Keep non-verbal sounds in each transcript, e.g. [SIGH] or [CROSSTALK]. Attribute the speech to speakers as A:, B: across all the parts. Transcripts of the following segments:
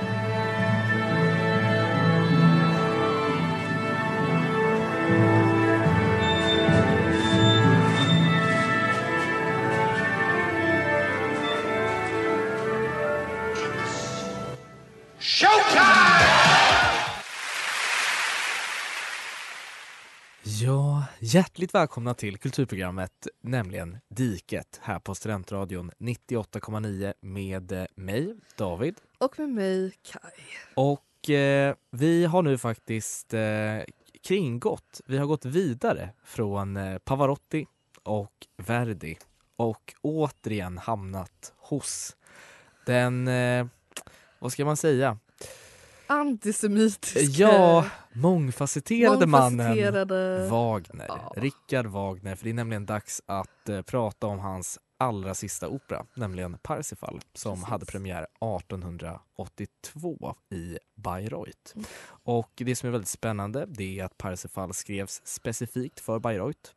A: Música Ja, hjärtligt välkomna till kulturprogrammet, nämligen Diket här på Studentradion 98,9 med eh, mig, David.
B: Och med mig, Kai.
A: Och eh, vi har nu faktiskt eh, kringgått, vi har gått vidare från eh, Pavarotti och Verdi och återigen hamnat hos den, eh, vad ska man säga,
B: Antisemitiska.
A: ja, mångfacetterade mannen
B: mångfacetterade-
A: Wagner,
B: Ja.
A: Rickard Wagner, för det är nämligen dags att eh, prata om hans allra sista opera, nämligen Parsifal, som
B: Precis.
A: hade premiär 1882 i Bayreuth.
B: Mm.
A: Och det som är väldigt spännande det är att Parsifal skrevs specifikt för Bayreuth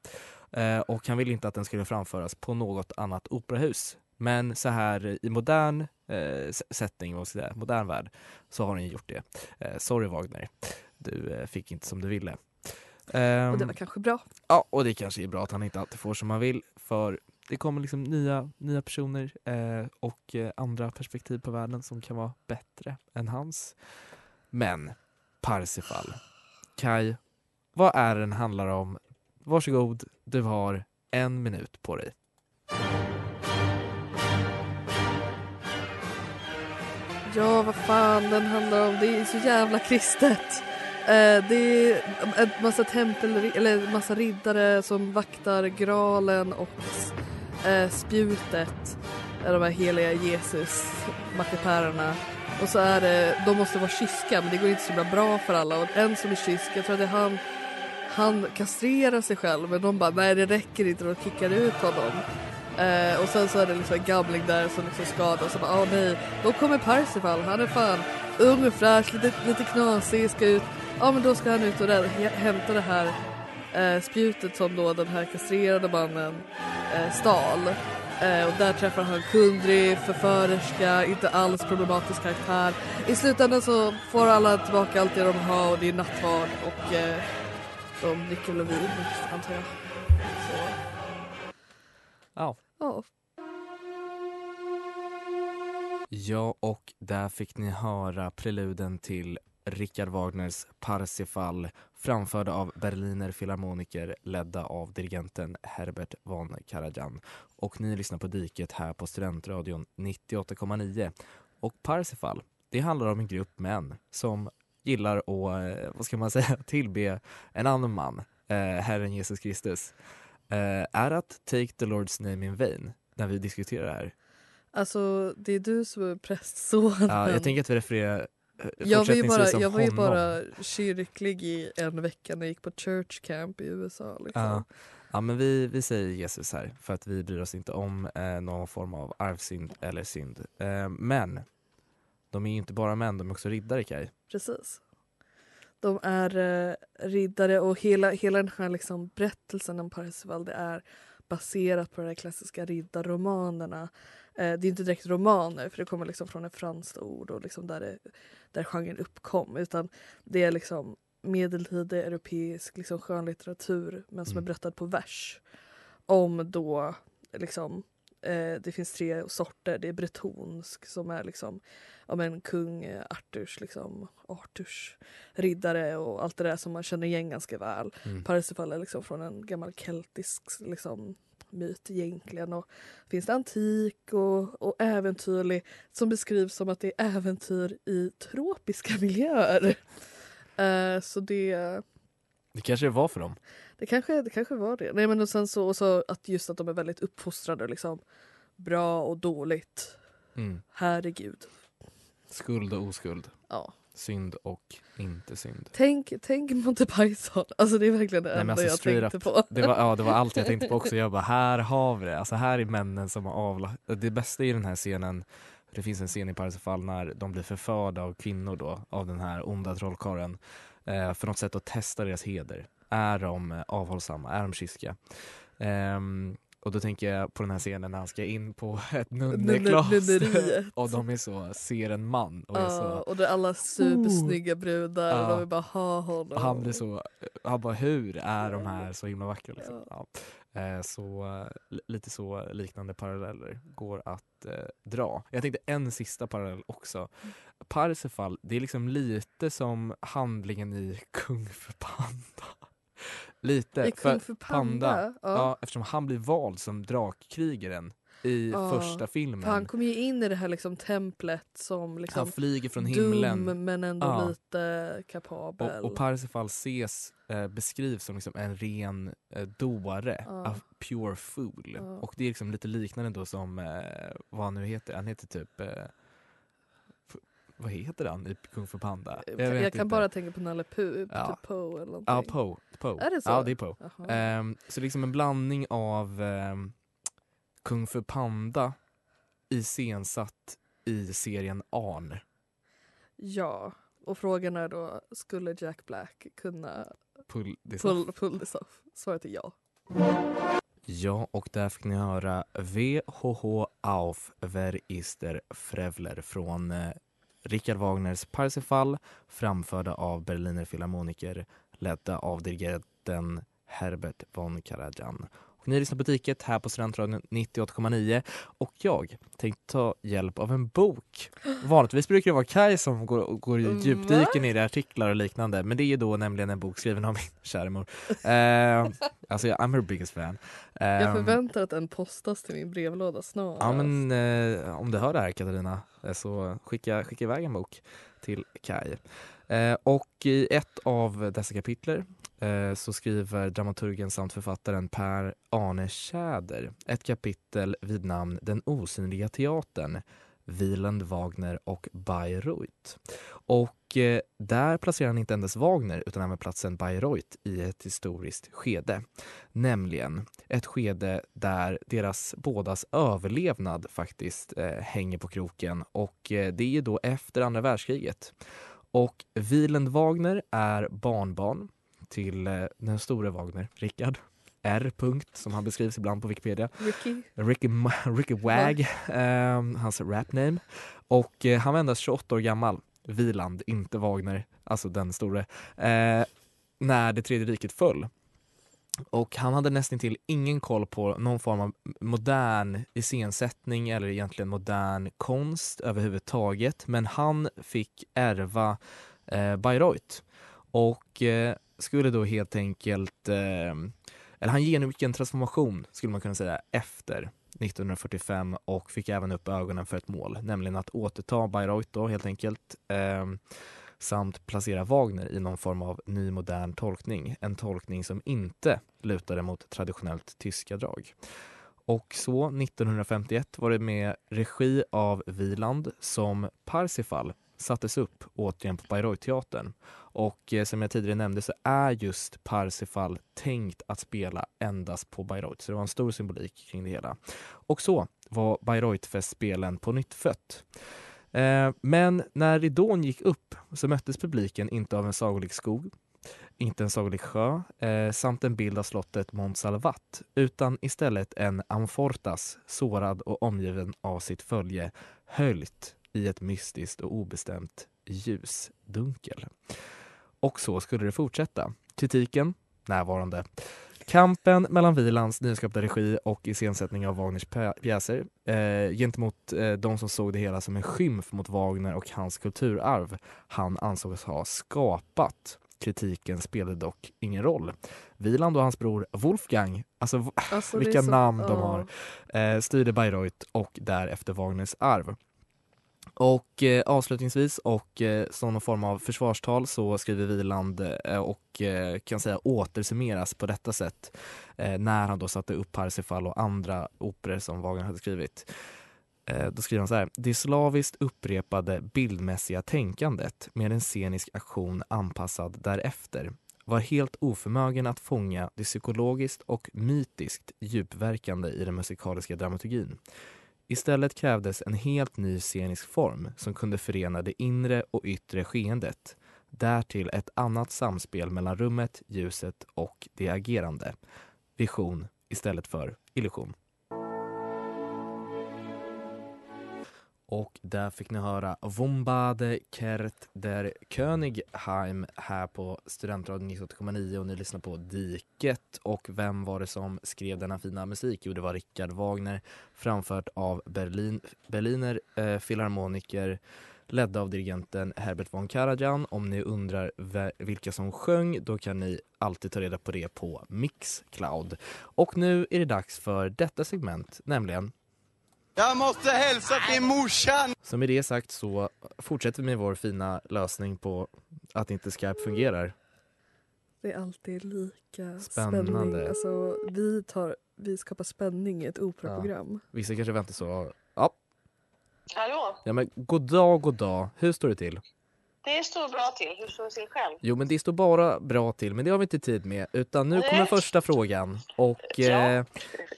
A: eh, och han ville inte att den skulle framföras på något annat operahus. Men så här i modern eh, setting, jag säga, modern värld, så har han gjort det. Eh, sorry Wagner, du eh, fick inte som du ville.
B: Och det var kanske bra.
A: Ja, och det kanske är bra att han inte alltid får som han vill för det kommer liksom nya, nya personer eh, och eh, andra perspektiv på världen som kan vara bättre än hans. Men Parsifal, Kai, vad är den handlar om? Varsågod, du har en minut på dig.
B: Ja, vad fan den handlar om. Det är så jävla kristet. Eh, det är en massa tempel, eller massa riddare som vaktar graalen och eh, spjutet. Eh, de här heliga Jesus mackapärerna. Och så är det, de måste vara kyska men det går inte så himla bra för alla. Och en som är kysk, jag tror att det är han, han kastrerar sig själv men de bara nej det räcker inte de kickar ut honom. Eh, och sen så är det liksom en gamling där som liksom skadas och ah, bara åh nej, då kommer Parsifal, han är fan ung och fräsch, lite, lite knasig, ska ut. Ja men då ska han ut och rädda, hämta det här eh, spjutet som då den här kastrerade mannen eh, stal. Eh, och där träffar han Kundry, förförerska, inte alls problematisk karaktär. I slutändan så får alla tillbaka allt det de har och det är nattvard och eh, de dricker väl vin antar jag. Så,
A: Ja
B: ja.
A: Ja, och där fick ni höra preluden till Richard Wagners Parsifal framförda av Berliner Philharmoniker ledda av dirigenten Herbert von Karajan. Och ni lyssnar på Diket här på Studentradion 98,9. Och Parsifal, det handlar om en grupp män som gillar att, eh, vad ska man säga, [LAUGHS] tillbe en annan man, eh, Herren Jesus Kristus. Eh, är att take the Lord's name in vain när vi diskuterar det här.
B: Alltså det är du som är prästsonen.
A: Ja, jag tänker att vi refererar eh,
B: jag var ju bara, jag var ju bara kyrklig i en vecka när jag gick på church camp i USA. Liksom.
A: Ja. ja, men vi, vi säger Jesus här för att vi bryr oss inte om eh, någon form av arvsynd eller synd. Eh, men de är ju inte bara män, de är också riddare Kaj.
B: Precis. De är eh, riddare och hela, hela den här liksom berättelsen om Parsifal det är baserat på de här klassiska riddarromanerna. Eh, det är inte direkt romaner för det kommer liksom från ett franskt ord och liksom där, det, där genren uppkom utan det är liksom medeltida europeisk liksom skönlitteratur men som
A: Mm.
B: är berättad på vers. Om då liksom eh, det finns tre sorter. Det är bretonsk som är liksom ja, men kung eh, Arturs, liksom, Arturs riddare och allt det där som man känner igen ganska väl.
A: Mm.
B: Parsifal är liksom från en gammal keltisk liksom, myt egentligen. Och finns det antik och, och äventyrlig som beskrivs som att det är äventyr i tropiska [LAUGHS] miljöer. Eh, så det,
A: Det kanske det var för dem.
B: Det, kanske, det kanske var det. Nej, men och sen så, och så att just att de är väldigt uppfostrade. Liksom, bra och dåligt.
A: Mm.
B: Herregud.
A: Skuld och oskuld.
B: Ja.
A: Synd och inte synd.
B: Tänk, tänk Monty Python. Alltså det är verkligen det
A: Nej,
B: enda
A: alltså,
B: jag tänkte
A: up.
B: på.
A: Det var, ja, det var allt jag tänkte på också. Jag bara, här har vi det. Alltså här är männen som har avlat. Det bästa i den här scenen, det finns en scen i Parisifal när de blir förförda av kvinnor då, av den här onda trollkarlen. Eh, för något sätt att testa deras heder. Är de eh, avhållsamma? Är de kyska? Ehm, och då tänker jag på den här scenen när han ska in på [LAUGHS] ett nunnekloster och de är så, ser en man och är
B: Ja,
A: så
B: och det är alla supersnygga brudar och
A: Ja.
B: de vill bara ha honom.
A: Och han blir så, han bara hur är de här så himla vackra liksom? Ja. Eh, Så li- lite så liknande paralleller går att eh, dra. Jag tänkte en sista parallell också. Parsifal, det är liksom lite som handlingen i Kung för Panda. Lite.
B: I Kung för Panda.
A: ja.
B: Ja.
A: eftersom han blir vald som drakkrigaren i
B: Ja,
A: första filmen.
B: För han kommer ju in i det här liksom templet som
A: han
B: liksom
A: flyger från himlen.
B: dum men ändå
A: Ja.
B: lite kapabel.
A: Och, och Parsifal ses, eh, beskrivs som liksom en ren eh, dåre,
B: Ja.
A: a pure fool. Och det är liksom lite liknande då som, eh, vad han nu heter, han heter typ, eh, vad heter han i Kung Fu Panda?
B: jag,
A: vet
B: jag kan
A: inte.
B: bara tänka på Nalle Puh,
A: Ja.
B: typ Poe eller någonting.
A: Ja, Poe. Poe.
B: Är det så?
A: Ja, det är Poe. Ehm, så liksom en blandning av ehm, Kung Fu Panda iscensatt i serien Arn.
B: Ja, och frågan är då, skulle Jack Black kunna
A: Pull this off.
B: pull, pull this off? Svaret är ja.
A: Ja, och där fick ni höra VHH auf Wer ist der Frevler från eh, Richard Wagners Parsifal framförda av Berliner Philharmoniker ledda av dirigenten Herbert von Karajan. Ni lyssnar på Diket här på Studentradion 98,9 och jag tänkte ta hjälp av en bok. Vanligtvis brukar det vara Kai som går, går i
B: Va?
A: djupdyken i artiklar och liknande men det är ju då nämligen en bok skriven av [LAUGHS] min kära mor. Eh, alltså jag, I'm her biggest fan.
B: Jag
A: Ehm,
B: förväntar att den postas till min brevlåda snart.
A: Ja men eh, om du hör det här Katarina eh, så skicka, skicka iväg en bok till Kai. Eh, och i ett av dessa kapitler eh, Eh, så skriver dramaturgen samt författaren Per Arne Tjäder ett kapitel vid namn Den osynliga teatern Wieland, Wagner och Bayreuth. Och eh, där placerar han inte endast Wagner utan även platsen Bayreuth i ett historiskt skede. Nämligen ett skede där deras bådas överlevnad faktiskt eh, hänger på kroken och eh, det är då efter andra världskriget. Och Wieland Wagner är barnbarn till eh, den store Wagner, Richard R. Punkt, som han beskrivs ibland på Wikipedia.
B: Ricky?
A: Ricky, Ricky Wag, eh, hans rapname. Och eh, han var endast 28 år gammal, Wieland, inte Wagner, alltså den store, eh, när det tredje riket föll. Och han hade nästan till ingen koll på någon form av modern iscensättning eller egentligen modern konst överhuvudtaget. Men han fick ärva eh, Bayreuth och eh, skulle då helt enkelt, eh, eller han genomgick en transformation skulle man kunna säga efter 1945 och fick även upp ögonen för ett mål, nämligen att återta Bayreuth då helt enkelt. Eh, samt placera Wagner i någon form av ny modern tolkning. En tolkning som inte lutade mot traditionellt tyska drag. Och så 1951 var det med regi av Wieland som Parsifal sattes upp återigen på Bayreuth-teatern. Och eh, som jag tidigare nämnde så är just Parsifal tänkt att spela endast på Bayreuth, så det var en stor symbolik kring det hela. Och så var Bayreuth-festspelen på nytt fött. Eh, men när ridån gick upp så möttes publiken inte av en sagolik skog, inte en sagolik sjö eh, samt en bild av slottet Montsalvat utan istället en amfortas sårad och omgiven av sitt följe höljt i ett mystiskt och obestämt ljusdunkel. Och så skulle det fortsätta. Kritiken närvarande. Kampen mellan Wielands nyskapta regi och iscensättning av Wagners pjä- pjäser eh, gentemot eh, de som såg det hela som en skymf mot Wagner och hans kulturarv han ansågs ha skapat. Kritiken spelade dock ingen roll. Wieland och hans bror Wolfgang, alltså
B: Alltså,
A: vilka
B: så-
A: namn de
B: ja.
A: har, eh, styrde Bayreuth och därefter Wagners arv. Och eh, avslutningsvis och eh, som någon form av försvarstal så skriver Viland eh, och eh, kan säga återsummeras på detta sätt eh, när han då satte upp Parsifal och andra operor som Wagner hade skrivit. Eh, då skriver han så här. Det slaviskt upprepade bildmässiga tänkandet med en scenisk aktion anpassad därefter var helt oförmögen att fånga det psykologiskt och mytiskt djupverkande i den musikaliska dramaturgin. Istället krävdes en helt ny scenisk form som kunde förena det inre och yttre skeendet. Därtill ett annat samspel mellan rummet, ljuset och det agerande. Vision istället för illusion. Och där fick ni höra Wombade Kert der Königheim här på Studentradion 98,9 och ni lyssnar på Diket. Och vem var det som skrev denna fina musik? Jo, det var Richard Wagner framfört av Berlin, Berliner eh, filharmoniker ledda av dirigenten Herbert von Karajan. Om ni undrar vilka som sjöng, då kan ni alltid ta reda på det på Mixcloud. Och nu är det dags för detta segment, nämligen
C: jag måste hälsa till morsan!
A: Så med det sagt så fortsätter vi med vår fina lösning på att inte Skype fungerar.
B: Det är alltid lika
A: Spännande.
B: spänning. Alltså, vi, tar, vi skapar spänning i ett operaprogram.
A: Ja. Vissa kanske väntar så. Ja.
D: Hallå?
A: Ja men god dag, god dag. Hur står det till?
D: Det står bra till. Hur står det till själv?
A: Jo men det står bara bra till men det har vi inte tid med utan nu kommer första frågan och ja. eh,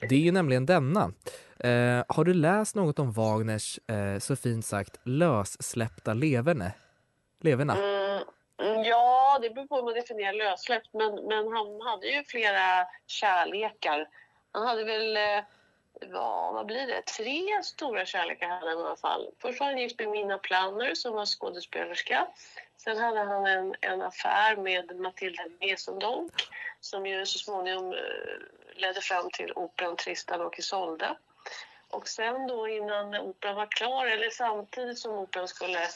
A: det är ju nämligen denna. Eh, har du läst något om Wagners, eh, så fint sagt, lössläppta leverne? leverna?
D: Mm, ja, det beror på hur man definierar lössläppt, men, men han hade ju flera kärlekar. Han hade väl, eh, ja, vad blir det, tre stora kärlekar hade han i alla fall. Först var han gift med Mina Planner som var skådespelerska. Sen hade han en, en affär med Matilda Mesendonck som ju så småningom eh, ledde fram till operan Tristan och Isolde. Och sen då innan operan var klar, eller samtidigt som operan skulle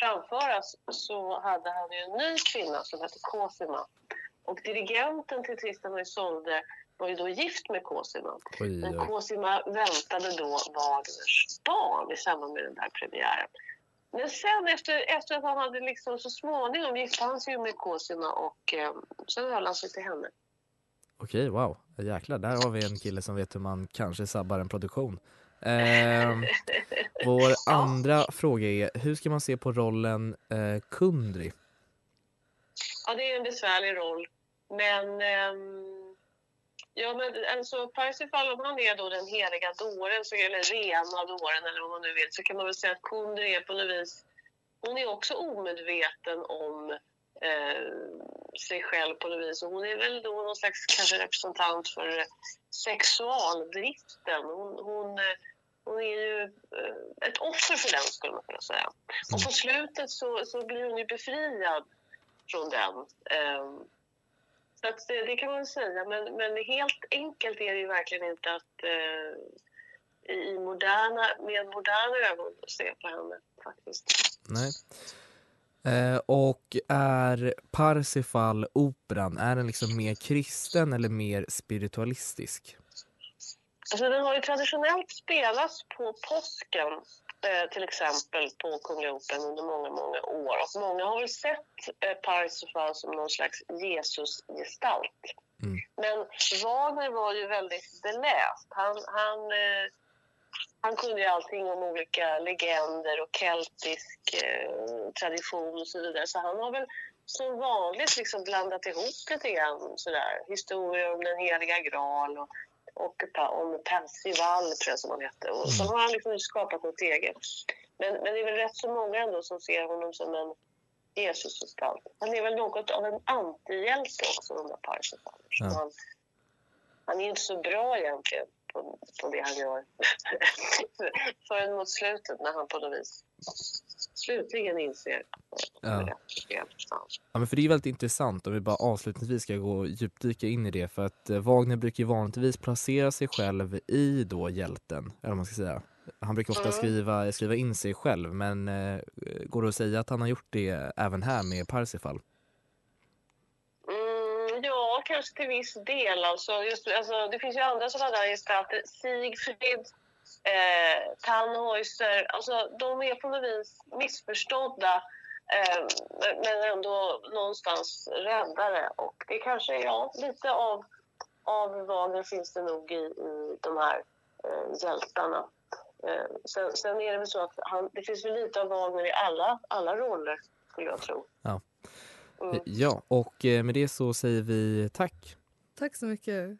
D: framföras så hade han ju en ny kvinna som hette Cosima. Och dirigenten till Tristan och Isolde var ju då gift med Cosima. Men Cosima väntade då Wagners barn i samband med den där premiären. Men sen efter, efter att han hade liksom så småningom gifte han sig med Cosima och eh, sen höll han sig till henne.
A: Okej, wow. Jäklar, där har vi en kille som vet hur man kanske sabbar en produktion. Eh, [LAUGHS] vår ja. andra fråga är, hur ska man se på rollen eh, Kundri?
D: Ja, det är en besvärlig roll. Men, ehm, ja, men alltså Parsifal, om han är då den heliga dåren, så, eller rena dåren eller vad man nu vill, så kan man väl säga att Kundri är på något vis, hon är också omedveten om eh, sig själv på något vis. Och hon är väl då någon slags kanske representant för sexualdriften. Hon, hon, hon är ju eh, ett offer för den skulle man kunna säga. Och på slutet så, så blir hon ju befriad från den. Um, så att det, det, kan man säga, men, men helt enkelt är det ju verkligen inte att i moderna, med moderna ögon se på henne faktiskt.
A: Nej. Eh, och är Parsifal operan, är den liksom mer kristen eller mer spiritualistisk?
D: Alltså den har ju traditionellt spelats på påsken eh, till exempel på Kungliga Operan under många, många år. Och många har väl sett eh, Parsifal som någon slags Jesusgestalt. Mm. Men Wagner var ju väldigt beläst. Han, han eh, han kunde ju allting om olika legender och keltisk eh, tradition och så vidare. Så han har väl som vanligt liksom blandat ihop lite grann sådär. Historier om den heliga graal och, och om Percival tror jag som han hette. Och så har han liksom skapat något eget. Men, men det är väl rätt så många ändå som ser honom som en Jesusgestalt. Han är väl något av en antihjälte också, den där Parsifal. Ja. Han, han är inte så bra egentligen på, på det han gör. [LAUGHS] Förrän mot slutet när han på något vis slutligen inser
A: ja. ja. men för det är väldigt intressant om vi bara avslutningsvis ska gå och djupdyka in i det för att eh, Wagner brukar ju vanligtvis placera sig själv i då hjälten, eller vad man ska säga. Han brukar ofta mm. skriva, skriva in sig själv men eh, går det att säga att han har gjort det även här med Parsifal?
D: Kanske till viss del. Alltså, just, alltså, det finns ju andra sådana där gestalter. Sigfrid, eh, Tannhäuser. Alltså, de är på något vis missförstådda eh, men ändå någonstans räddare. Och det kanske, ja, lite av, av Wagner finns det nog i, i de här eh, hjältarna. Eh, sen, sen är det väl så att han, det finns väl lite av Wagner i alla, alla roller, skulle jag tro.
A: Ja.
D: Mm.
A: Ja, och eh, med det så säger vi tack.
B: Tack så mycket.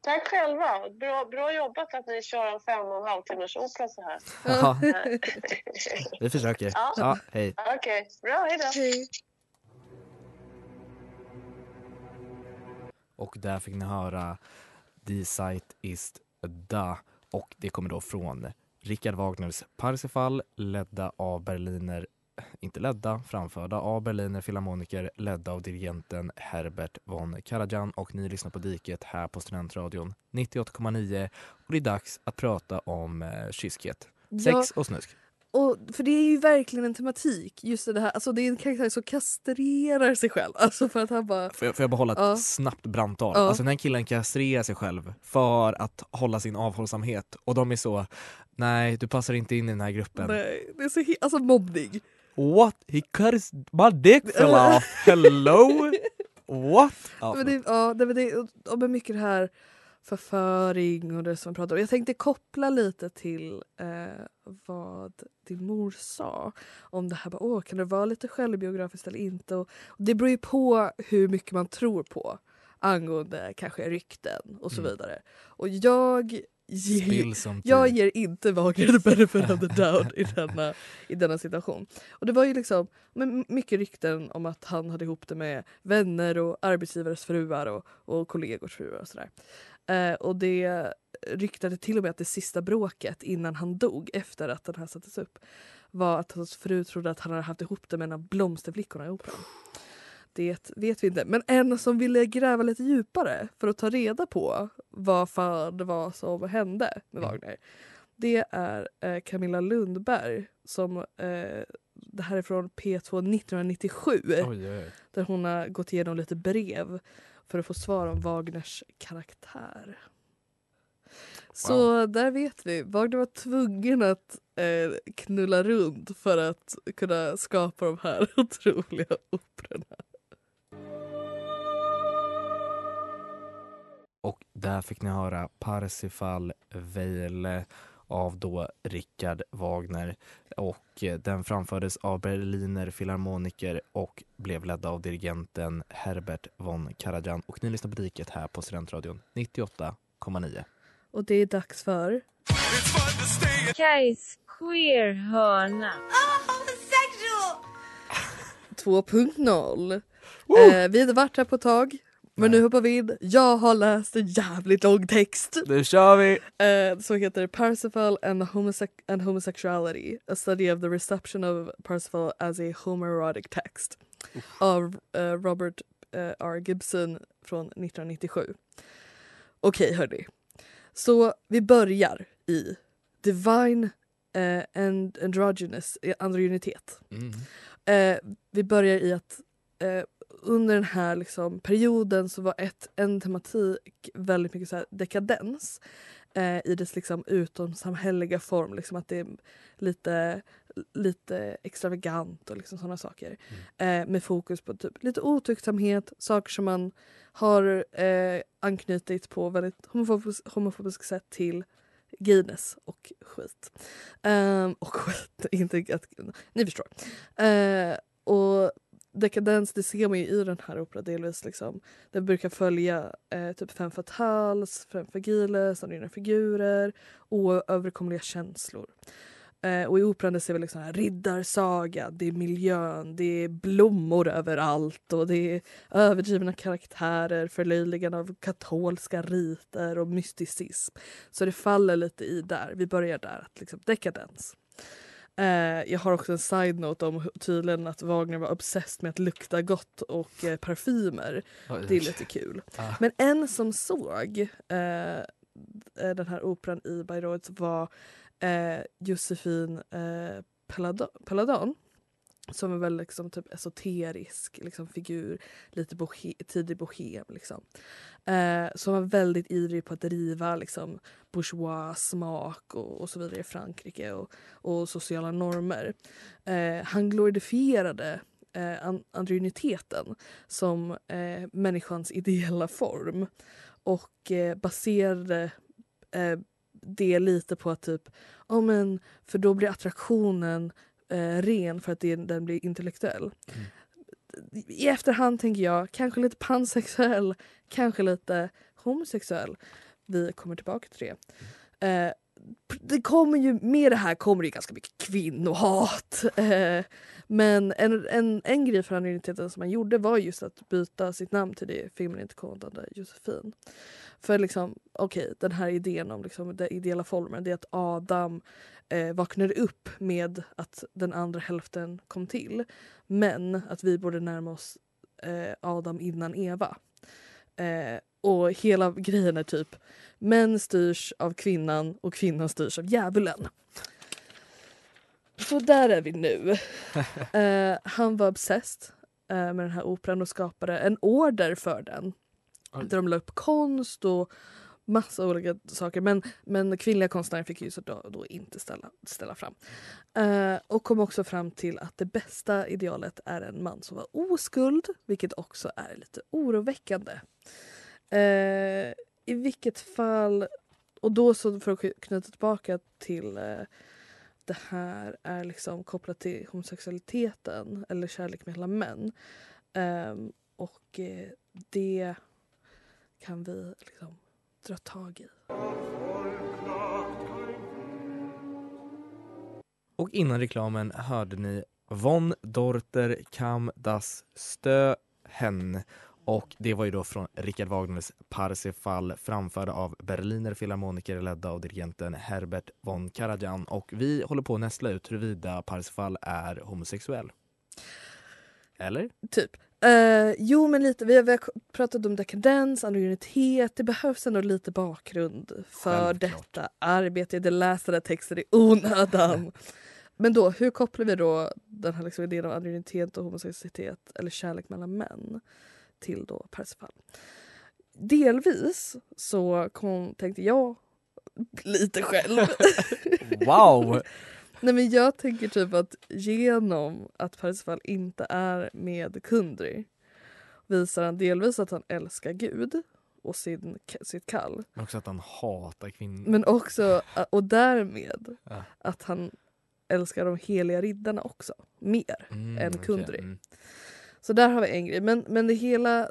D: Tack själva. Bra, bra jobbat att ni kör en fem och en halv timmars opera så här.
A: Ja, [LAUGHS] vi försöker.
D: Ja.
A: Ja, hej.
D: Okej, bra. Hej då.
B: Hej.
A: Och där fick ni höra Die Zeit ist da och det kommer då från Richard Wagners Parsifal ledda av Berliner, inte ledda, framförda av Berliner Philharmoniker ledda av dirigenten Herbert von Karajan och ni lyssnar på Diket här på Studentradion 98,9 och det är dags att prata om eh, kyskhet,
B: Ja,
A: sex och snusk.
B: och, för det är ju verkligen en tematik. Just det här, alltså det är en karaktär som kastrerar sig själv. [LAUGHS] Alltså för att han bara...
A: Får jag, får jag bara hålla ett
B: Ja.
A: snabbt brandtal?
B: Ja.
A: Alltså den här killen kastrerar sig själv för att hålla sin avhållsamhet och de är så, nej du passar inte in i den här gruppen.
B: Nej, det är så alltså mobbning.
A: What? He cut his, my dick fell [LAUGHS] off. Hello? What? Ja,
B: men det, ja, det, det, och med mycket det här förföring och det som vi pratar om. Jag tänkte koppla lite till eh, vad din mor sa om det här. Bara, Åh, kan det vara lite självbiografiskt eller inte? Och, och det beror ju på hur mycket man tror på angående kanske rykten och så
A: Mm.
B: vidare. Och jag ger, jag
A: tea.
B: ger inte Wagner benefit of the doubt i denna, i denna situation. Och det var ju liksom men mycket rykten om att han hade ihop det med vänner och arbetsgivares fruar och, och kollegors fruar och sådär. Eh, och det ryktade till och med att det sista bråket innan han dog, efter att den här sattes upp, var att hans fru trodde att han hade haft ihop det med en av blomsterflickorna i operan. Det vet vi inte. Men en som ville gräva lite djupare för att ta reda på vad fan det var som hände med
A: Mm.
B: Wagner. Det är eh, Camilla Lundberg som eh, det här är från P2 1997
A: Oj, oj,
B: där hon har gått igenom lite brev för att få svar om Wagners karaktär. Så där vet vi. Wagner var tvungen att eh, knulla runt för att kunna skapa de här [LAUGHS] otroliga operorna.
A: Där fick ni höra Parsifal Weile av då Richard Wagner och eh, den framfördes av Berliner Philharmoniker och blev ledda av dirigenten Herbert von Karajan och ni lyssnar på Diket här på Studentradion 98,9.
B: Och det är dags för...
E: Kajs queer-hörna.
B: 2.0. Eh, vi hade varit här på ett tag. Men nu hoppar vi in. Jag har läst en jävligt lång text.
A: Nu kör vi!
B: Eh, så heter Parsifal and, homose- and Homosexuality. A study of the reception of Parsifal as a homoerotic text. Av eh, Robert eh, R. Gibson från 1997. Okej hörni. Så vi börjar i Divine eh, and Androgynous, eh, androgynitet.
A: Mm.
B: Eh, vi börjar i att under den här liksom, perioden så var ett, en tematik väldigt mycket så här dekadens eh, i dess liksom, utomsamhälleliga form. Liksom, att det är lite, lite extravagant och liksom, sådana saker. Eh, med fokus på typ, lite otuktsamhet, saker som man har eh, anknutit på väldigt homofobisk, homofobisk sätt till gayness och skit. Ehm, och skit, [LAUGHS] inte att... Ni förstår. Eh, och dekadens, det ser man ju i den här operan delvis. Liksom. Den brukar följa eh, typ fem fatals, fem fragiles, andra figurer och överkomliga känslor. Eh, och i operan det ser vi liksom här riddarsaga, det är miljön, det är blommor överallt och det är överdrivna karaktärer, förlöjligande av katolska riter och mysticism. Så det faller lite i där. Vi börjar där, att liksom dekadens. Eh, jag har också en side-note om tydligen att Wagner var obsessed med att lukta gott och eh, parfymer. Det är lite kul.
A: Ah.
B: Men en som såg eh, den här operan i Bayreuth var eh, Josefin eh, Peladan som är väl liksom typ esoterisk liksom figur, lite bohe, tidig bohem. Liksom. Eh, som var väldigt ivrig på att driva liksom, bourgeois smak och, och så vidare i Frankrike och, och sociala normer. Eh, han glorifierade eh, androgyniteten som eh, människans ideella form och eh, baserade eh, det lite på att typ, ja men för då blir attraktionen eh, ren för att det, den blir intellektuell.
A: Mm.
B: I efterhand tänker jag kanske lite pansexuell, kanske lite homosexuell. Vi kommer tillbaka till det. Eh, det kommer ju, med det här kommer det ju ganska mycket kvinnohat. Eh, men en, en, en grej för anonymiteten som han gjorde var just att byta sitt namn till det feminint kodade Josefin. För liksom, okej, den här idén om liksom, den ideella formen, det är att Adam eh, vaknade upp med att den andra hälften kom till. Men att vi borde närma oss eh, Adam innan Eva. Eh, och hela grejen är typ män styrs av kvinnan och kvinnan styrs av djävulen. Så där är vi nu. [LAUGHS] Eh, han var obsessed eh, med den här operan och skapade en order för den. Där de la upp konst och massa olika saker. Men, men kvinnliga konstnärer fick ju så då, då inte ställa, ställa fram. Eh, och kom också fram till att det bästa idealet är en man som var oskuld. Vilket också är lite oroväckande. Eh, I vilket fall, och då så för att knyta tillbaka till eh, det här är liksom kopplat till homosexualiteten eller kärlek mellan män. Ehm, och eh, det kan vi liksom dra tag i.
A: Och innan reklamen hörde ni Von Dorter kam das Stö hen och det var ju då från Richard Wagners Parsifal framförda av Berliner Philharmoniker ledda av dirigenten Herbert von Karajan och vi håller på att nästla ut huruvida Parsifal är homosexuell. Eller?
B: Typ. Eh, jo men lite, vi har, vi har pratat om dekadens, anonymitet. Det behövs ändå lite bakgrund för
A: Självklart.
B: detta arbete. Jag läste den texten i onödan. [LAUGHS] men då, hur kopplar vi då den här liksom idén om anonymitet och homosexualitet eller kärlek mellan män till då Parsifal? Delvis så kom, tänkte jag lite själv.
A: Wow! [LAUGHS]
B: Nej men jag tänker typ att genom att Parsifal inte är med Kundry visar han delvis att han älskar Gud och sin, sitt kall.
A: Men också att han hatar kvinnor.
B: Men också, och därmed
A: Ja.
B: att han älskar de heliga riddarna också. Mer.
A: Mm,
B: än. Kundry.
A: Mm.
B: Så där har vi en grej. Men, men det hela,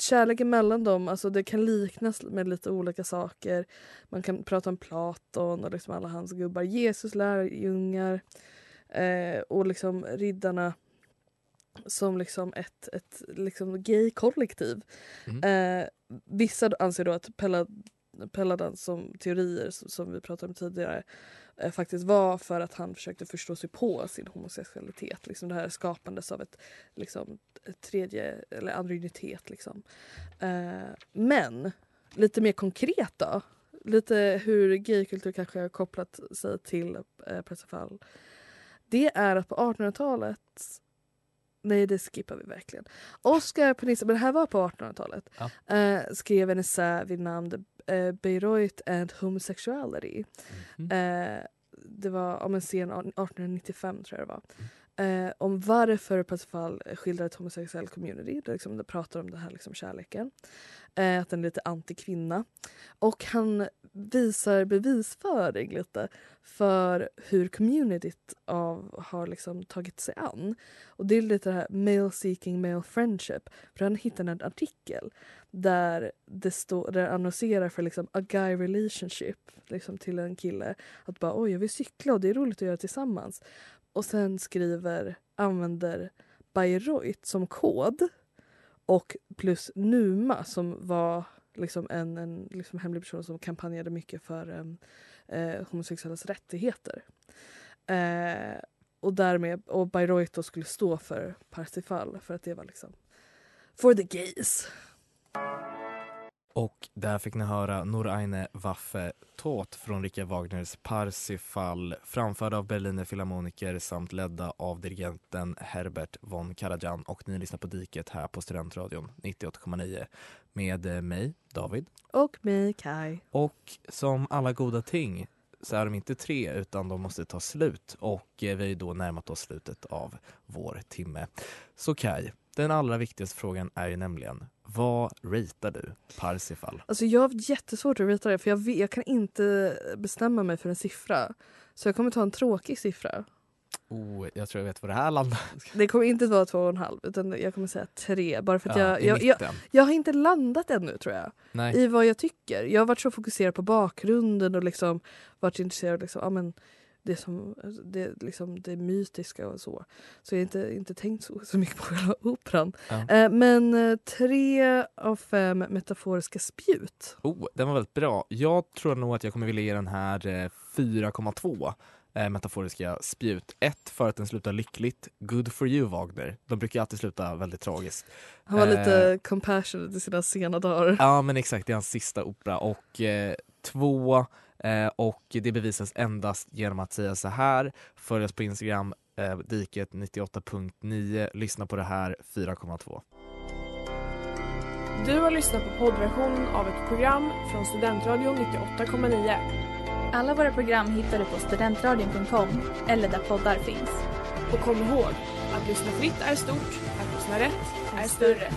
B: kärleken mellan dem, alltså det kan liknas med lite olika saker. Man kan prata om Platon och liksom alla hans gubbar. Jesus lärjungar eh, och liksom riddarna som liksom ett, ett liksom gay-kollektiv.
A: Mm.
B: Eh, vissa anser då att Pella- Pelladan som teorier som, som vi pratade om tidigare eh, faktiskt var för att han försökte förstå sig på sin homosexualitet. Liksom det här skapandes av ett, liksom, ett tredje, eller androgynitet. Liksom. Eh, men lite mer konkret då. Lite hur gaykultur kanske har kopplat sig till eh, Parsifal. Det är att på 1800-talet Nej, det skippar vi verkligen. Oscar Panissa, men det här var på 1800-talet,
A: Ja.
B: eh, skrev en essä vid namn eh, Bayreuth and Homosexuality.
A: Mhm.
B: Eh, det var om en scen 1895 tror jag det var. Eh, om varför Parsifal skildrar ett homosexuellt community. Där liksom, det pratar om den här liksom, kärleken. Eh, att den är lite antikvinna. Och han visar bevisföring lite för hur communityt av, har liksom tagit sig an. Och det är lite det här male seeking male friendship. För han hittade en artikel där det står, där det annonserar för liksom a guy relationship liksom till en kille. Att bara oj jag vill cykla och det är roligt att göra tillsammans. Och sen skriver, använder Bayreuth som kod och plus Numa som var liksom en, en liksom hemlig person som kampanjade mycket för eh, homosexuellas rättigheter. Eh, och därmed, och Bayreuth då skulle stå för Parsifal för att det var liksom for the gays.
A: Och där fick ni höra Nur eine Waffe Tot från Richard Wagners Parsifal framförda av Berliner Philharmoniker samt ledda av dirigenten Herbert von Karajan och ni lyssnar på Diket här på Studentradion 98,9 med eh, mig, David.
B: Och mig, Kai.
A: Och som alla goda ting så är de inte tre utan de måste ta slut och eh, vi har ju då närmat oss slutet av vår timme. Så Kai, Den allra viktigaste frågan är ju nämligen, vad ratear du Parsifal?
B: Alltså jag har jättesvårt att veta det för jag, vet, jag kan inte bestämma mig för en siffra. Så jag kommer ta en tråkig siffra.
A: Oh, jag tror jag vet vad det här landar. [LAUGHS]
B: Det kommer inte vara två och en halv utan jag kommer säga tre. Bara för att
A: Ja,
B: jag, jag, jag, jag har inte landat ännu tror jag.
A: Nej.
B: I vad jag tycker. Jag har varit så fokuserad på bakgrunden och liksom varit intresserad av liksom, men det, som, det, liksom det mytiska och så. Så jag har inte, inte tänkt så, så mycket på själva [LAUGHS] operan.
A: Ja.
B: Eh, men eh, tre av fem metaforiska spjut.
A: Oh, den var väldigt bra. Jag tror nog att jag kommer vilja ge den här eh, 4,2 eh, metaforiska spjut. Ett för att den slutar lyckligt. Good for you Wagner. De brukar alltid sluta väldigt tragiskt.
B: Han var
A: Eh.
B: lite compassionate i sina sena dagar.
A: Ja men exakt, det är hans sista opera. Och eh, två, eh, och det bevisas endast genom att säga så här. Följ oss på Instagram, eh, diket 98.9. Lyssna på det här, 4,2.
F: Du har lyssnat på poddversionen av ett program från Studentradion 98,9.
G: Alla våra program hittar du på studentradion.com eller där poddar finns.
F: Och kom ihåg, att lyssna fritt är stort, att lyssna rätt är större.